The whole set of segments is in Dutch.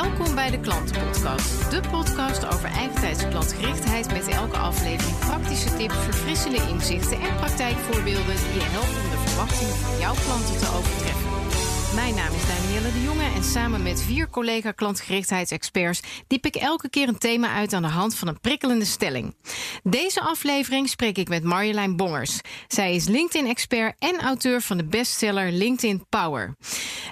Welkom bij de Klantenpodcast. De podcast over eigentijds klantgerichtheid met elke aflevering praktische tips, verfrissende inzichten en praktijkvoorbeelden die je helpen om de verwachtingen van jouw klanten te overtreffen. Mijn naam is Danielle de Jonge en samen met vier collega klantgerichtheidsexperts diep ik elke keer een thema uit aan de hand van een prikkelende stelling. Deze aflevering spreek ik met Marjolein Bongers. Zij is LinkedIn-expert en auteur van de bestseller LinkedIn Power.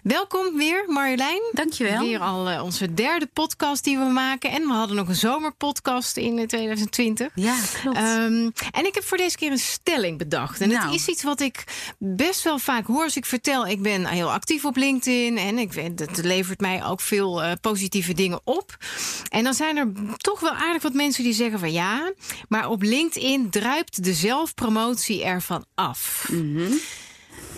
Welkom weer, Marjolein. Dankjewel. Weer al uh, onze derde podcast die we maken. En we hadden nog een zomerpodcast in 2020. Ja, klopt. Um, en ik heb voor deze keer een stelling bedacht. En nou. het is iets wat ik best wel vaak hoor als ik vertel. Ik ben heel actief op LinkedIn en ik, het levert mij ook veel uh, positieve dingen op. En dan zijn er toch wel aardig wat mensen die zeggen van ja, maar op LinkedIn druipt de zelfpromotie ervan af. Mm -hmm.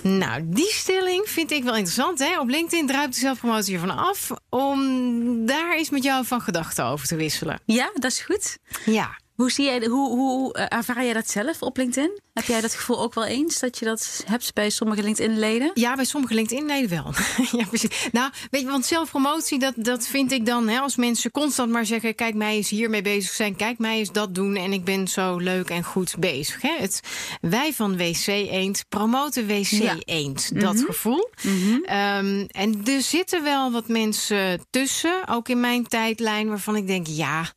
Nou, die stelling vind ik wel interessant. Hè? Op LinkedIn druipt de zelfpromotie ervan af. Om daar eens met jou van gedachten over te wisselen. Ja, dat is goed. Ja. Hoe, zie jij, hoe, hoe uh, ervaar jij dat zelf op LinkedIn? Heb jij dat gevoel ook wel eens dat je dat hebt bij sommige LinkedIn-leden? Ja, bij sommige LinkedIn-leden wel. ja, precies. Nou, weet je, want zelfpromotie, dat, dat vind ik dan hè, als mensen constant maar zeggen: kijk, mij eens hiermee bezig zijn, kijk, mij eens dat doen en ik ben zo leuk en goed bezig. Hè? Het wij van WC Eend promoten WC Eend, ja. dat mm -hmm. gevoel. Mm -hmm. um, en er zitten wel wat mensen tussen, ook in mijn tijdlijn, waarvan ik denk: ja.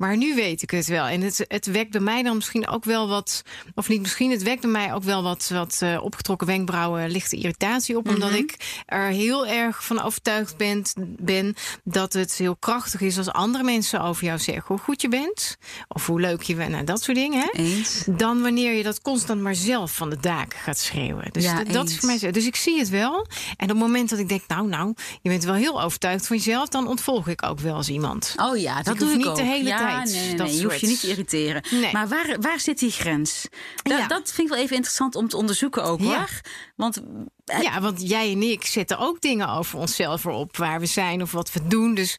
Maar nu weet ik het wel. En het, het wekt bij mij dan misschien ook wel wat. Of niet misschien, het wekt bij mij ook wel wat, wat uh, opgetrokken wenkbrauwen, lichte irritatie op. Mhm. Omdat ik er heel erg van overtuigd ben, ben dat het heel krachtig is als andere mensen over jou zeggen hoe goed je bent. Of hoe leuk je bent. Nou, dat soort dingen. Hè? Eens. Dan wanneer je dat constant maar zelf van de daken gaat schreeuwen. Dus Ja, dat, is voor mij zo. Dus ik zie het wel. En op het moment dat ik denk, nou, nou, je bent wel heel overtuigd van jezelf, dan ontvolg ik ook wel eens iemand. Oh ja, dat ik doe ik niet ook. de hele ja, tijd Nee, nee, dat nee, je hoeft je niet te irriteren. Maar waar, waar zit die grens? Da- Ja. Dat vind ik wel even interessant om te onderzoeken ook Ja. hoor. Want eh, Ja, want jij en ik zetten ook dingen over onszelf erop, waar we zijn of wat we doen. Dus,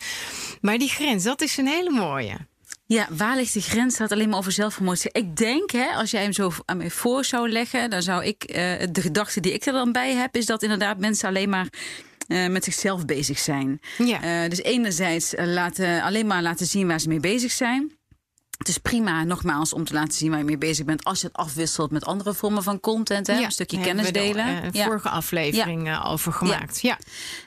maar die grens, dat is een hele mooie. Ja, waar ligt de grens? Het gaat alleen maar over zelfpromotie. Ik denk, hè, als jij hem zo aan mij voor zou leggen, dan zou ik eh, de gedachte die ik er dan bij heb, is dat inderdaad mensen alleen maar eh, met zichzelf bezig zijn. Ja. Eh, dus enerzijds eh, laten, alleen maar laten zien waar ze mee bezig zijn. Het is prima, nogmaals, om te laten zien waar je mee bezig bent. Als je het afwisselt met andere vormen van content. Hè? Ja, een stukje kennis delen. Een Ja. vorige aflevering eh, over gemaakt. Ja.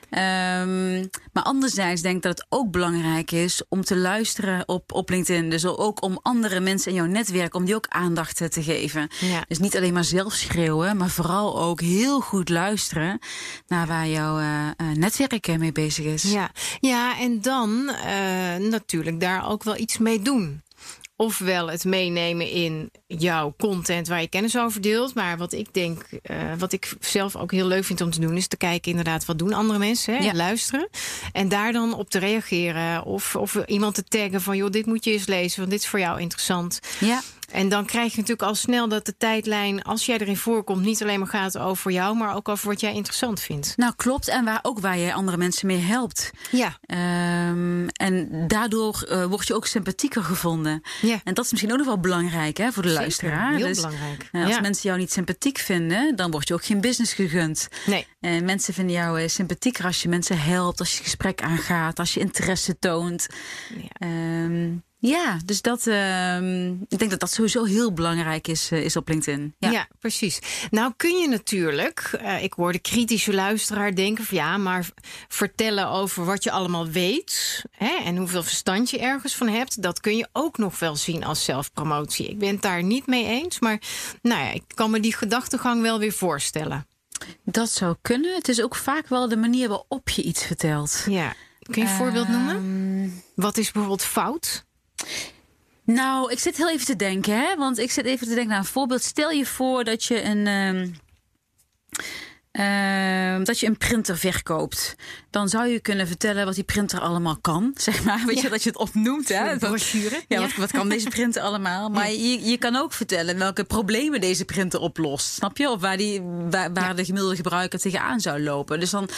Ehm, maar anderzijds denk ik dat het ook belangrijk is om te luisteren op, op LinkedIn. Dus ook om andere mensen in jouw netwerk, om die ook aandacht eh, te geven. Ja. Dus niet alleen maar zelf schreeuwen, maar vooral ook heel goed luisteren naar waar jouw netwerk mee bezig is. Ja. ja, en dan natuurlijk daar ook wel iets mee doen. Ofwel het meenemen in jouw content waar je kennis over deelt. Maar wat ik denk, eh, wat ik zelf ook heel leuk vind om te doen, is te kijken inderdaad wat doen andere mensen. Hè? Ja. Luisteren. En daar dan op te reageren. Of, of iemand te taggen van joh, dit moet je eens lezen, want dit is voor jou interessant. Ja. En dan krijg je natuurlijk al snel dat de tijdlijn, als jij erin voorkomt, niet alleen maar gaat over jou, maar ook over wat jij interessant vindt. Nou, klopt. En waar, ook waar je andere mensen mee helpt. Ja, Ehm, en daardoor eh, word je ook sympathieker gevonden. ja. En dat is misschien ook nog wel belangrijk hè, voor de Zeker. luisteraar. Heel Dus, belangrijk. eh, als Ja. mensen jou niet sympathiek vinden, dan wordt je ook geen business gegund. Nee. En mensen vinden jou eh, sympathieker als je mensen helpt, als je gesprek aangaat, als je interesse toont. Ja. Ehm, ja, dus dat, ehm, ik denk dat dat sowieso heel belangrijk is, eh, is op LinkedIn. Ja. Ja. precies. Nou kun je natuurlijk, eh, ik hoor de kritische luisteraar denken van ja, maar vertellen over wat je allemaal weet hè, en hoeveel verstand je ergens van hebt, dat kun je ook nog wel zien als zelfpromotie. Ik ben het daar niet mee eens, maar nou ja, ik kan me die gedachtegang wel weer voorstellen. Dat zou kunnen. Het is ook vaak wel de manier waarop je iets vertelt. Ja. Kun je een voorbeeld noemen? Ehm, Wat is bijvoorbeeld fout? Nou, ik zit heel even te denken, hè? Want ik zit even te denken naar een voorbeeld. Stel je voor dat je een. ehm, ehm, dat je een printer verkoopt. Dan zou je kunnen vertellen wat die printer allemaal kan. Zeg maar. Weet Ja. je dat je het opnoemt? Hè? Brochure. ja, Wat, wat kan deze printer allemaal? Maar je, je kan ook vertellen welke problemen deze printer oplost. Snap je? Of waar, die, waar, waar de gemiddelde gebruiker tegenaan zou lopen. Dus dan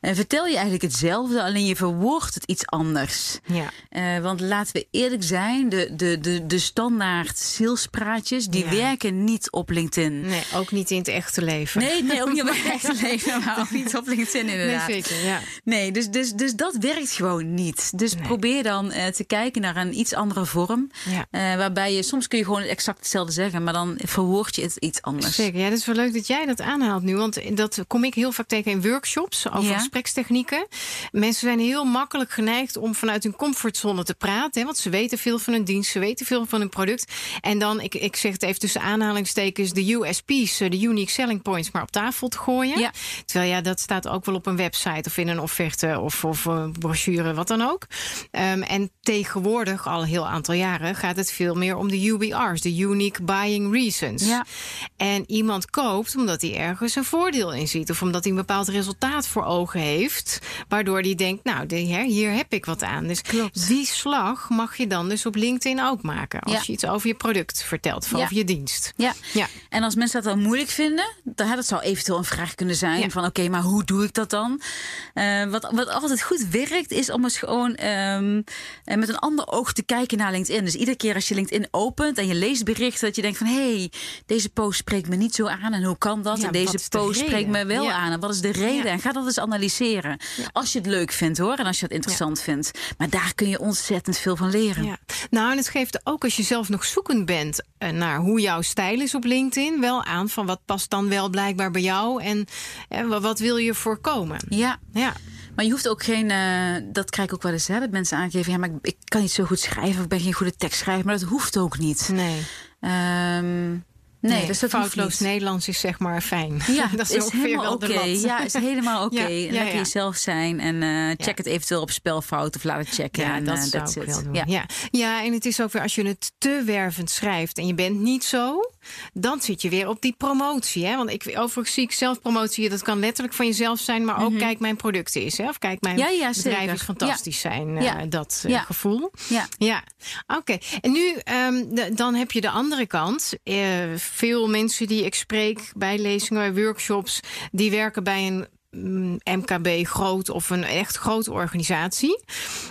eh, vertel je eigenlijk hetzelfde, alleen je verwoordt het iets anders. Ja. Eh, want laten we eerlijk zijn, de, de, de, de standaard salespraatjes, die Ja. werken niet op LinkedIn. Nee, ook niet in het echte leven. Nee, nee, ook niet op het Echte leven, maar ook niet op LinkedIn inderdaad. Nee, zeker, ja. Nee, dus, dus, dus dat werkt gewoon niet. Dus probeer dan uh, te kijken naar een iets andere vorm. Ja. Uh, waarbij je, soms kun je gewoon exact hetzelfde zeggen, maar dan verwoord je het iets anders. Zeker, ja, dat is wel leuk dat jij dat aanhaalt nu. Want dat kom ik heel vaak tegen in workshops over Ja. gesprekstechnieken. Mensen zijn heel makkelijk geneigd om vanuit hun comfortzone te praten. Hè, want ze weten veel van hun dienst, ze weten veel van hun product. En dan, ik, ik zeg het even tussen aanhalingstekens, de USP's, eh, de Unique Selling Points, maar op tafel te gooien. Ja. Terwijl ja, dat staat ook wel op een website of in een offerte of, of een brochure, wat dan ook. Ehm, en tegenwoordig, al een heel aantal jaren, gaat het veel meer om de UBR's, de Unique Buying Reasons. Ja. En iemand koopt omdat hij ergens een voordeel in ziet. Of omdat hij een bepaald resultaat voor ogen heeft. Waardoor hij denkt, nou, hier heb ik wat aan. Dus Klopt. die slag mag je dan dus op LinkedIn ook maken. Als Ja. je iets over je product vertelt of Ja. over je dienst. Ja. Ja. En als mensen dat dan moeilijk vinden, dan dat zou eventueel een vraag kunnen zijn Ja. van oké, maar hoe doe ik dat dan? Eh, wat, wat altijd goed werkt, is om eens gewoon eh, met een ander oog te kijken naar LinkedIn. Dus iedere keer als je LinkedIn opent en je leest berichten, dat je denkt van hé, hey, deze post spreekt me niet zo aan en hoe kan dat? Ja, en deze de post spreekt me wel Ja. aan en wat is de reden? En ga dat eens analyseren. Als je het leuk vindt hoor en als je het interessant vindt. Maar daar kun je ontzettend veel van leren. Nou, en het geeft ook als je zelf nog zoekend bent eh, naar hoe jouw stijl is op LinkedIn, wel aan van wat past dan wel blijkbaar bij jou en eh, wat- wat wil je voorkomen. ja. Ja. Maar je hoeft ook geen, eh, dat krijg ik ook wel eens, hè, dat mensen aangeven, ja, maar ik, ik kan niet zo goed schrijven, of ik ben geen goede tekstschrijver, maar dat hoeft ook niet. Nee. Ehm, nee, dus foutloos. Nederlands is zeg maar fijn. Ja, dat is, is ongeveer helemaal oké. lat. Ja, is helemaal oké. Ja, En ja, Lekker ja. jezelf zijn en eh, check het eventueel op spelfout of laat het checken. Ja, en, dat eh, zou ik wel doen. Ja. Ja. Ja. en het is ook weer als je het te wervend schrijft en je bent niet zo, dan zit je weer op die promotie. Hè? Want ik, overigens zie ik zelfpromotie, dat kan letterlijk van jezelf zijn, maar ook kijk mijn product is. Hè? Of kijk mijn Mhm. Ja, ja, bedrijf is fantastisch zijn. Eh, dat eh, Ja. gevoel. Ja. Ja, oké. En nu, ehm, de- dan heb je de andere kant. Eh, veel mensen die ik spreek bij lezingen, bij workshops, die werken bij een MKB groot of een echt grote organisatie.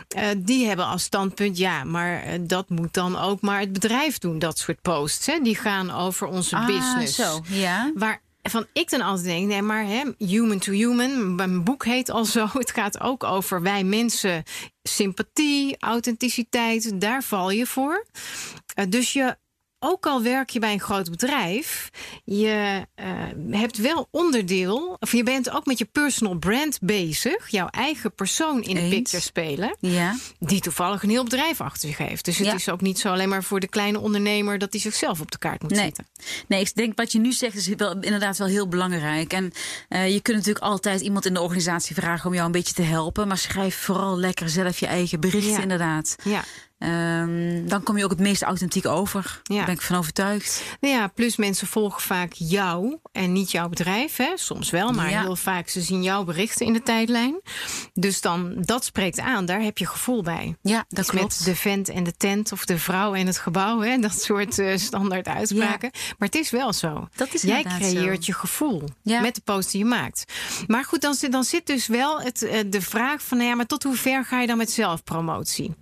Eh, die hebben als standpunt, ja, maar eh, dat moet dan ook maar het bedrijf doen, dat soort posts. Hè? Die gaan over onze Ah, business. zo, ja. Waar van ik dan altijd denk, nee, maar hè, human to human. Mijn boek heet al zo. Het gaat ook over wij mensen, sympathie, authenticiteit. Daar val je voor. Eh, dus je. Ook al werk je bij een groot bedrijf, je eh, hebt wel onderdeel, of je bent ook met je personal brand bezig, jouw eigen persoon in de picture spelen Ja. die toevallig een heel bedrijf achter zich heeft. Dus het Ja. is ook niet zo alleen maar voor de kleine ondernemer dat hij zichzelf op de kaart moet Nee. zetten. Nee, ik denk wat je nu zegt is wel, inderdaad wel heel belangrijk. En eh, je kunt natuurlijk altijd iemand in de organisatie vragen om jou een beetje te helpen. Maar schrijf vooral lekker zelf je eigen berichten, Ja. inderdaad. Ja. Ehm, dan kom je ook het meest authentiek over. Ja. Daar ben ik van overtuigd. Nou ja, plus mensen volgen vaak jou en niet jouw bedrijf. Hè? Soms wel, maar Ja. heel vaak ze zien jouw berichten in de tijdlijn. Dus dan, dat spreekt aan, daar heb je gevoel bij. Ja, dat Iets klopt. Met de vent en de tent of de vrouw en het gebouw. Hè? Dat soort eh, standaard uitspraken. Maar het is wel zo. Dat is Jij creëert zo. je gevoel Ja. met de post die je maakt. Maar goed, dan, zit- dan zit dus wel het, eh, de vraag van... Nou ja, maar tot hoe ver ga je dan met zelfpromotie?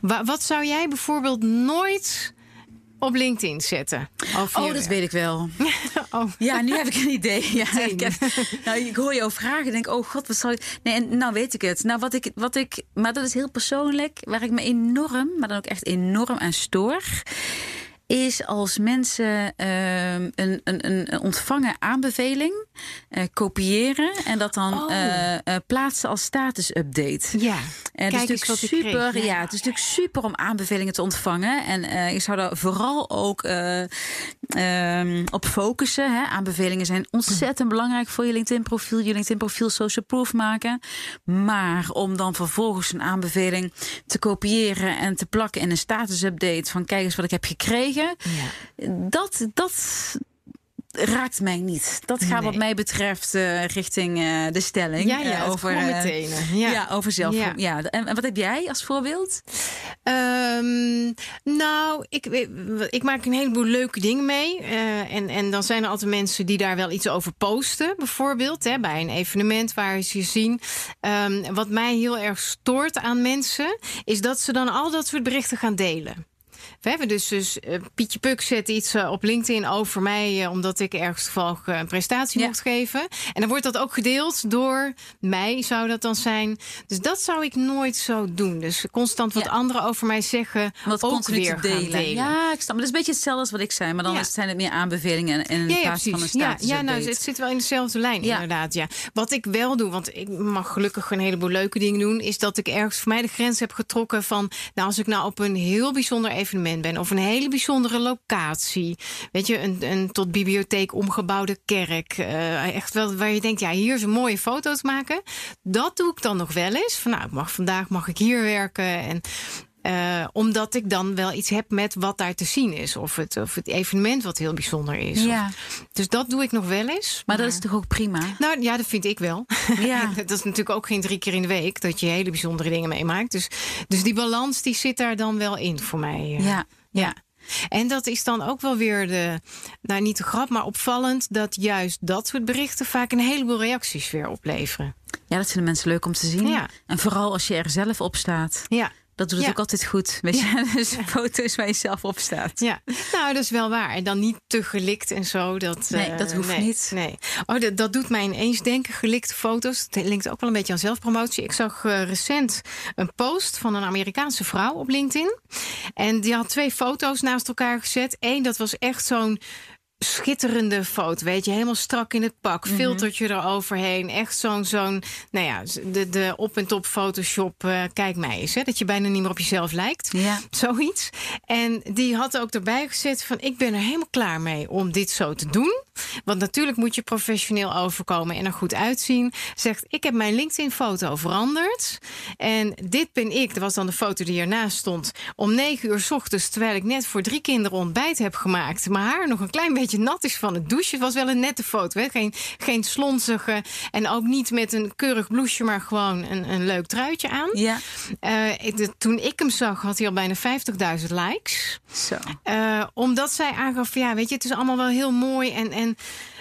Wa- wat zou jij bijvoorbeeld nooit op LinkedIn zetten? Oh, dat weet ik wel. Oh. Ja, nu heb ik een idee. Ja, ik, heb, nou, ik hoor jou vragen en denk, oh god, wat zal ik... Nee, en nou weet ik het. Nou, wat ik, wat ik... Maar dat is heel persoonlijk, waar ik me enorm, maar dan ook echt enorm aan stoor... is als mensen ehm, een, een, een ontvangen aanbeveling eh, kopiëren... en dat dan Oh. eh, eh, plaatsen als status-update. Ja, En het Kijk is natuurlijk super. Ja, Ja. het is natuurlijk super om aanbevelingen te ontvangen. En ik zou daar vooral ook eh, ehm, op focussen. Hè. Aanbevelingen zijn ontzettend belangrijk voor je LinkedIn-profiel. Je LinkedIn-profiel social proof maken. Maar om dan vervolgens een aanbeveling te kopiëren en te plakken in een status-update van kijk eens wat ik heb gekregen. Dat, dat raakt mij niet. Dat gaat wat mij betreft eh, richting eh, de stelling. ja, ja eh, over meteen. ja. Ja. over zelf. Ja. Ja. En, en wat heb jij als voorbeeld? Ehm, nou, ik, ik maak een heleboel leuke dingen mee. En, en dan zijn er altijd mensen die daar wel iets over posten. Bijvoorbeeld hè, bij een evenement waar ze je zien. Ehm, wat mij heel erg stoort aan mensen... is dat ze dan al dat soort berichten gaan delen. We hebben dus, dus uh, Pietje Puk zet iets uh, op LinkedIn over mij, uh, omdat ik ergens toevallig een prestatie ja. mocht geven. En dan wordt dat ook gedeeld door mij, zou dat dan zijn. Dus dat zou ik nooit zo doen. Dus constant wat ja. anderen over mij zeggen, wat ook weer delen. delen. Ja, ik snap. Maar dat is een beetje hetzelfde als wat ik zei, maar dan zijn het meer aanbevelingen en in ja, plaats van een status Ja, ja nou, het zit wel in dezelfde lijn, inderdaad. Ja. Wat ik wel doe, want ik mag gelukkig een heleboel leuke dingen doen, is dat ik ergens voor mij de grens heb getrokken van, nou, als ik nou op een heel bijzonder evenement ben of een hele bijzondere locatie, weet je, een, een tot bibliotheek omgebouwde kerk, uh, echt wel waar je denkt, ja, hier een mooie foto te maken. Dat doe ik dan nog wel eens. Van, nou, mag, vandaag mag ik hier werken en uh, omdat ik dan wel iets heb met wat daar te zien is. Of het, of het evenement wat heel bijzonder is. Ja. Of, dus dat doe ik nog wel eens. Maar, maar, dat is toch ook prima? Nou ja, dat vind ik wel. Ja. dat is natuurlijk ook geen drie keer in de week dat je hele bijzondere dingen meemaakt. Dus, dus die balans die zit daar dan wel in voor mij. Uh, ja. ja. En dat is dan ook wel weer de, nou niet de grap, maar opvallend dat juist dat soort berichten vaak een heleboel reacties weer opleveren. Ja, dat vinden mensen leuk om te zien. Ja. En vooral als je er zelf op staat. Ja. Dat doet Ja. ook altijd goed. Weet je, Ja. dus foto's waar je zelf op staat. Ja, nou, dat is wel waar. En dan niet te gelikt en zo. Dat, Nee, eh, dat hoeft nee, niet. Nee. Oh, dat, dat doet mij ineens denken, gelikte foto's. Het linkt ook wel een beetje aan zelfpromotie. Ik zag eh, recent een post van een Amerikaanse vrouw op LinkedIn. En die had twee foto's naast elkaar gezet. Eén, dat was echt zo'n schitterende foto, weet je, helemaal strak in het pak, Mhm. filtertje eroverheen, echt zo'n zo'n, nou ja, de, de op en top Photoshop, eh, kijk mij eens, hè, dat je bijna niet meer op jezelf lijkt, Ja. zoiets. En die had ook erbij gezet van, ik ben er helemaal klaar mee om dit zo te doen, want natuurlijk moet je professioneel overkomen en er goed uitzien. Zegt, ik heb mijn LinkedIn-foto veranderd en dit ben ik. Dat was dan de foto die ernaast stond. Om negen uur 's ochtends, terwijl ik net voor drie kinderen ontbijt heb gemaakt, mijn haar nog een klein beetje nat is van het douchen. Het was wel een nette foto, hè? Geen, geen slonzige en ook niet met een keurig blouseje, maar gewoon een, een leuk truitje aan. Ja, Eh, ik- de- toen ik hem zag, had hij al bijna 50.000 likes. zo. Eh, omdat zij aangaf, ja, weet je, het is allemaal wel heel mooi. En, en,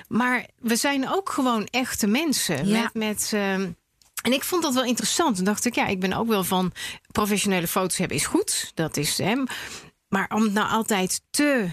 maar we zijn ook gewoon echte mensen. Ja. Met, met, ehm, en ik vond dat wel interessant. Toen dacht ik, ja, ik ben ook wel van professionele foto's hebben is goed. Dat is hem. Maar om het nou altijd te.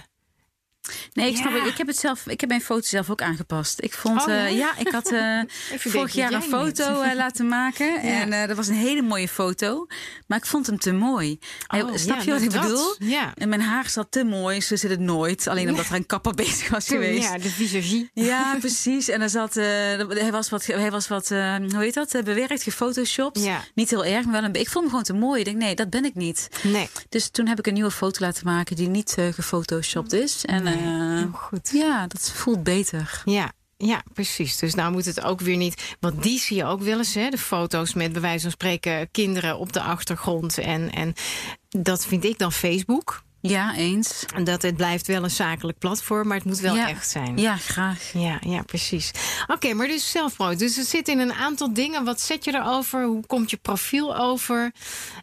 Nee, ik snap Ja. het. Ik heb het zelf. Ik heb mijn foto zelf ook aangepast. Ik vond, Oh, ja? eh, ja, ik had eh, vorig jaar een foto eh, laten maken. En dat was een hele mooie foto. Maar ik vond hem te mooi. Oh, snap ja, je wat ik dat- bedoel? Ja. En mijn haar zat te mooi. Ze zit het nooit. Alleen omdat er een kapper bezig was Toen, geweest. ja, de visagie. Ja, precies. En er zat, hij was wat, hij was wat hoe heet dat, bewerkt, gefotoshopt. Ja. Niet heel erg, maar wel een Ik vond hem gewoon te mooi. Ik denk, nee, dat ben ik niet. Nee. Dus toen heb ik een nieuwe foto laten maken die niet gefotoshopt is. En heel goed. ja, dat voelt beter. Ja. Ja, precies. Dus nou moet het ook weer niet. Want die zie je ook wel eens, hè? De foto's met bij wijze van spreken kinderen op de achtergrond. En, en dat vind ik dan Facebook. Ja, eens. En Dat het blijft wel een zakelijk platform, maar het moet wel Ja. echt zijn. Ja, graag. Ja, ja, precies. Oké, maar dus zelfproot. Dus het zit in een aantal dingen. Wat zet je erover? Hoe komt je profiel over?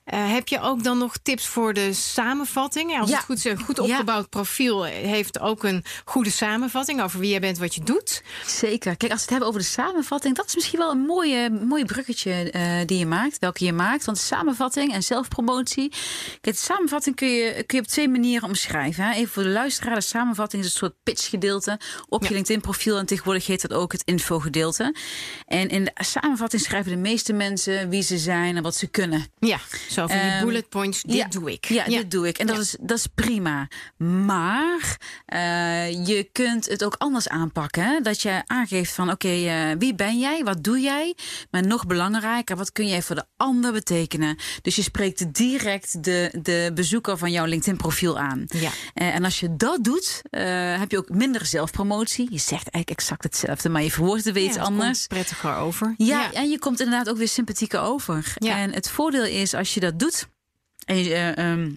Eh, heb je ook dan nog tips voor de samenvatting? Als Ja. het goed is, een goed Ja. opgebouwd profiel heeft ook een goede samenvatting over wie jij bent, wat je doet. Zeker. Kijk, als we het hebben over de samenvatting, dat is misschien wel een mooie, mooi bruggetje eh, die je maakt, welke je maakt. Want samenvatting en zelfpromotie. Kijk, de samenvatting kun je, kun je op twee manieren omschrijven. Hè. Even voor de luisteraar, de samenvatting is een soort pitchgedeelte op je Ja. LinkedIn-profiel. En tegenwoordig heet dat ook het infogedeelte. En in de samenvatting schrijven de meeste mensen wie ze zijn en wat ze kunnen. Ja, zo van die Ehm, bullet points. Dit ja, doe ik. Ja, dit doe ik. En dat, is, dat is prima. Maar eh, je kunt het ook anders aanpakken. Hè? Dat je aangeeft van oké, eh, wie ben jij? Wat doe jij? Maar nog belangrijker, wat kun jij voor de ander betekenen? Dus je spreekt direct de, de bezoeker van jouw LinkedIn profiel aan. Ja. Eh, en als je dat doet, eh, heb je ook minder zelfpromotie. Je zegt eigenlijk exact hetzelfde, maar je verwoordt het weer Ja, iets anders. prettiger over. Ja, en je komt inderdaad ook weer sympathieker over. Ja. En het voordeel is als je dat doet. En je, eh, ehm,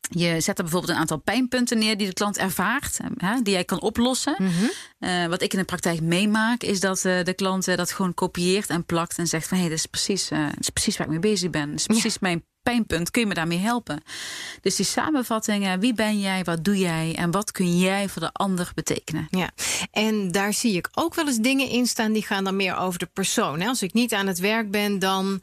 je zet er bijvoorbeeld een aantal pijnpunten neer die de klant ervaart, hè, die jij kan oplossen. Mhm. Wat ik in de praktijk meemaak, is dat de klant dat gewoon kopieert en plakt en zegt van hé, hey, dat, is precies, dat is precies waar ik mee bezig ben. Dat is precies mijn pijnpunt. Kun je me daarmee helpen? Dus die samenvattingen, wie ben jij, wat doe jij en wat kun jij voor de ander betekenen? Ja, en daar zie ik ook wel eens dingen in staan die gaan dan meer over de persoon. Als ik niet aan het werk ben, dan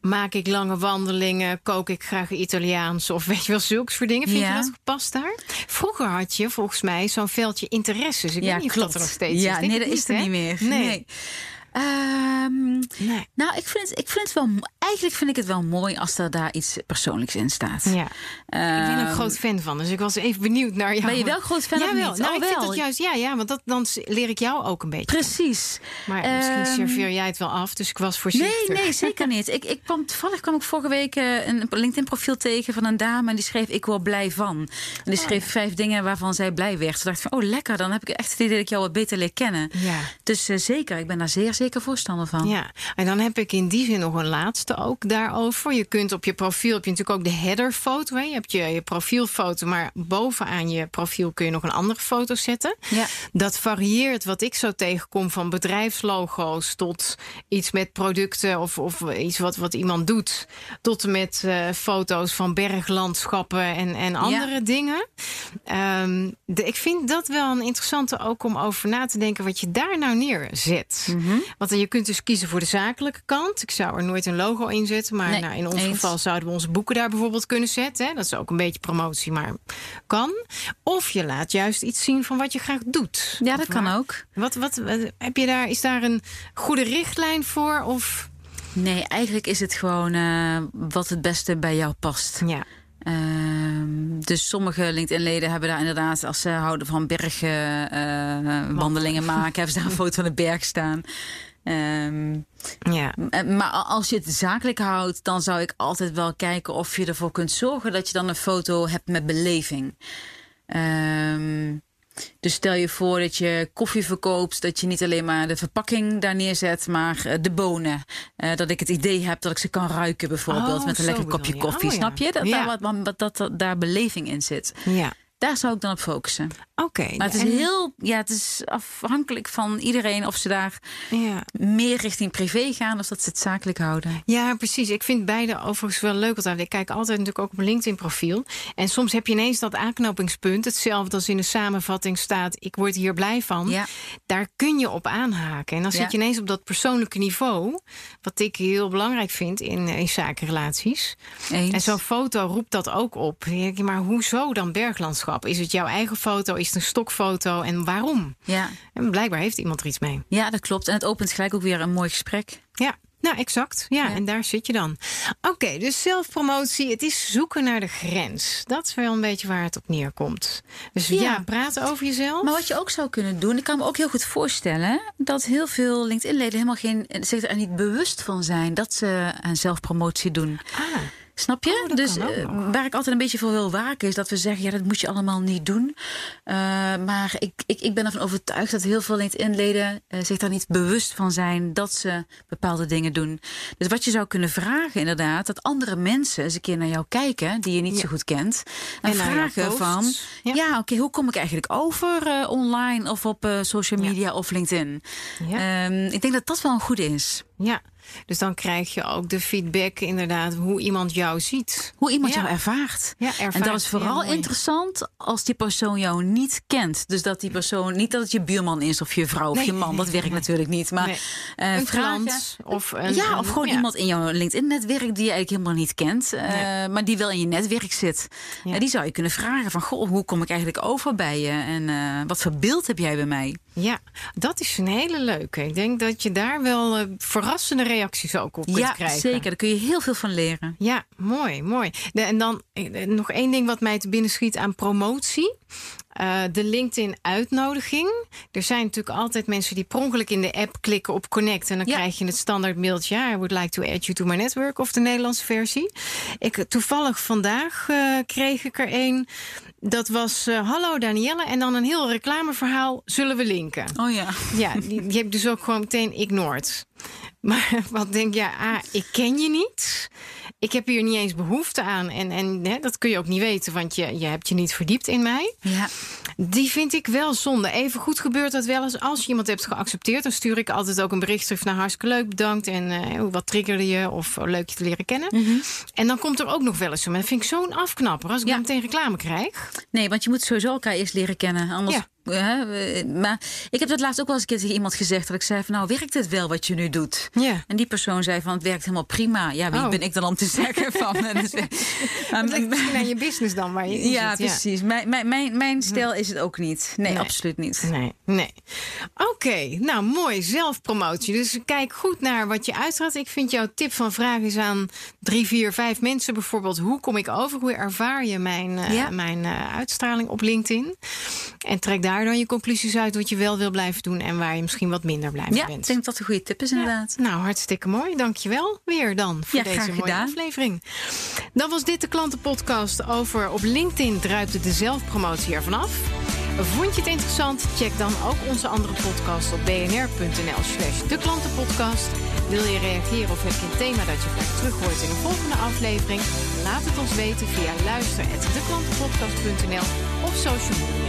maak ik lange wandelingen, kook ik graag Italiaans of weet je wel, zulks voor dingen. Vind Ja. je dat gepast daar? Vroeger had je volgens mij zo'n veldje interesses. Ik weet niet of dat er nog steeds ja, is. Denk nee, dat is er hè? niet meer. Nee. Ehm, Nee. nou, ik vind, het, ik vind het wel. Eigenlijk vind ik het wel mooi als er daar iets persoonlijks in staat. Ja. Ik ben er een Ehm, groot fan van, dus ik was even benieuwd naar jou. Ben je wel groot fan of Jawel. niet? Nou, Oh, ik vind dat juist, ja, ja, want dat, dan leer ik jou ook een beetje. Precies. Maar misschien Ehm, serveer jij het wel af, dus ik was voorzichtig. Nee, nee, zeker niet. Ik, ik kwam, toevallig kwam ik vorige week eh, een LinkedIn-profiel tegen van een dame en die schreef: Ik word blij van. En Oh, die schreef vijf dingen waarvan zij blij werd. Toen dacht van: Oh, lekker. Dan heb ik echt het idee dat ik jou wat beter leer kennen. Ja. Dus eh, zeker, ik ben daar zeer zeker voorstander van. Ja, en dan heb ik in die zin nog een laatste ook daarover. Je kunt op je profiel heb je natuurlijk ook de headerfoto. Hè? Je hebt je, je profielfoto, maar bovenaan je profiel kun je nog een andere foto zetten. Ja. Dat varieert wat ik zo tegenkom van bedrijfslogo's tot iets met producten of, of iets wat, wat iemand doet. Tot en met eh, foto's van berglandschappen en, en andere dingen. Ehm, de, ik vind dat wel een interessante ook om over na te denken wat je daar nou neerzet. Mhm. Want je kunt dus kiezen voor de zakelijke kant. Ik zou er nooit een logo in zetten. Maar Nee, nou, in ons eens. geval zouden we onze boeken daar bijvoorbeeld kunnen zetten. Hè. Dat is ook een beetje promotie, maar kan. Of je laat juist iets zien van wat je graag doet. Ja, dat kan ook. Wat, wat, wat- heb je daar, is daar een goede richtlijn voor? Of Nee, eigenlijk is het gewoon eh, wat het beste bij jou past. ja. Ehm, dus sommige LinkedIn-leden hebben daar inderdaad, als ze houden van bergwandelingen maken, hebben ze daar een foto van de berg staan. Ehm, ja. eh, maar als je het zakelijk houdt, dan zou ik altijd wel kijken of je ervoor kunt zorgen dat je dan een foto hebt met beleving. Ehm, dus stel je voor dat je koffie verkoopt, dat je niet alleen maar de verpakking daar neerzet, maar eh, de bonen. Eh, dat ik het idee heb dat ik ze kan ruiken, bijvoorbeeld, Oh, met een lekker kopje je. koffie. Oh, ja. Snap je? Dat, Ja. daar, wat, wat, dat, dat daar beleving in zit. Ja. Daar zou ik dan op focussen. Oké. Maar het is en- heel, ja, het is afhankelijk van iedereen of ze daar Ja. meer richting privé gaan of dat ze het zakelijk houden. Ja, precies. Ik vind beide overigens wel leuk. Want ik kijk altijd natuurlijk ook op een LinkedIn-profiel. En soms heb je ineens dat aanknopingspunt. Hetzelfde als in de samenvatting staat: Ik word hier blij van. Ja. Daar kun je op aanhaken. En dan Ja. zit je ineens op dat persoonlijke niveau. Wat ik heel belangrijk vind in, in zakenrelaties. Eens. En zo'n foto roept dat ook op. Maar hoezo dan berglandschap? Is het jouw eigen foto? Is het een stokfoto? En waarom? Ja. En blijkbaar heeft iemand er iets mee. ja, dat klopt. En het opent gelijk ook weer een mooi gesprek. Ja, nou exact. Ja, Ja. en daar zit je dan. Oké, dus zelfpromotie, het is zoeken naar de grens. Dat is wel een beetje waar het op neerkomt. Dus ja, Ja. praten over jezelf. Maar wat je ook zou kunnen doen, ik kan me ook heel goed voorstellen dat heel veel LinkedIn-leden helemaal geen, zich er niet bewust van zijn dat ze aan zelfpromotie doen. ah, Snap je? Oh, dus eh, waar ik altijd een beetje voor wil waken is dat we zeggen: ja, dat moet je allemaal niet doen. Eh, maar ik, ik, ik ben ervan overtuigd dat heel veel LinkedIn-leden eh, zich daar niet bewust van zijn dat ze bepaalde dingen doen. Dus wat je zou kunnen vragen, inderdaad, dat andere mensen eens een keer naar jou kijken die je niet Ja. zo goed kent. En, vragen van: ja, Ja. oké, hoe kom ik eigenlijk over online of op social Ja. media of LinkedIn? Ja. Ehm, ik denk dat dat wel een goede is. ja, dus dan krijg je ook de feedback inderdaad hoe iemand jou ziet. Hoe iemand Ja. jou ervaart. Ja, En ervaart. dat is vooral Ja, interessant als die persoon jou niet kent. Dus dat die persoon, niet dat het je buurman is of je vrouw of Nee, je man, nee, dat werkt nee. natuurlijk niet. Maar eh, een klant of een, ja, of gewoon iemand in jouw LinkedIn-netwerk die je eigenlijk helemaal niet kent, eh, maar die wel in je netwerk zit. Die zou je kunnen vragen van, goh, hoe kom ik eigenlijk over bij je en eh, wat voor beeld heb jij bij mij? Ja, dat is een hele leuke. Ik denk dat je daar wel verrassende reacties ook op kunt ja, krijgen. zeker. Daar kun je heel veel van leren. Ja, mooi, mooi. De- en dan eh, nog één ding wat mij te binnen schiet aan promotie. Eh, de LinkedIn-uitnodiging. Er zijn natuurlijk altijd mensen die per ongeluk in de app klikken op connect. En dan Ja. krijg je het standaard mailtje. Ja, I would like to add you to my network. Of de Nederlandse versie. Ik, toevallig vandaag eh, kreeg ik er één. Dat was eh, hallo Danielle. En dan een heel reclameverhaal. Zullen we linken? Oh ja. Ja, die, die heb ik dus ook gewoon meteen ignored. Maar wat denk je, ja, ah, ik ken je niet. Ik heb hier niet eens behoefte aan. En, en hè, dat kun je ook niet weten, want je, je hebt je niet verdiept in mij. Ja. Die vind ik wel zonde. Even goed gebeurt dat wel eens. Als je iemand hebt geaccepteerd, dan stuur ik altijd ook een bericht terug naar hartstikke leuk, bedankt. En eh, wat triggerde je? Of oh, leuk je te leren kennen. En dan komt er ook nog wel eens zo. Maar dat vind ik zo'n afknapper als ik Ja. meteen reclame krijg. Nee, want je moet sowieso elkaar eerst leren kennen. Anders Ja. Hè, maar ik heb dat laatst ook wel eens een keer tegen iemand gezegd. Dat ik zei van nou, werkt het wel wat je nu doet? Ja. En die persoon zei van het werkt helemaal prima. Ja, wie Oh. ben ik dan om te zeggen van... dus, maar- Het ligt misschien aan je business dan waar je ja, zit. precies. Mijn, mijn, mijn, mijn stijl is het ook niet. Nee, Nee. absoluut niet. Nee, nee. Oké, nou mooi. Zelfpromotie. Dus kijk goed naar wat je uitstraalt. Ik vind jouw tip van vraag is aan drie, vier, vijf mensen bijvoorbeeld. Hoe kom ik over? Hoe ervaar je mijn, eh, Ja. mijn eh, uitstraling op LinkedIn? En trek daar dan je conclusies uit wat je wel wil blijven doen en waar je misschien wat minder blij mee Ja, ik bent. denk dat een goede tip is inderdaad. Nou, hartstikke mooi. Dankjewel weer dan voor Ja, deze mooie gedaan. aflevering. Dan was dit de klantenpodcast over op LinkedIn druipt de zelfpromotie ervan af. Vond je het interessant? Check dan ook onze andere podcast op bnr.nl slash de klantenpodcast. Wil je reageren of heb je een thema dat je graag terug hoort in een volgende aflevering? Laat het ons weten via luister@deklantenpodcast.nl of social media.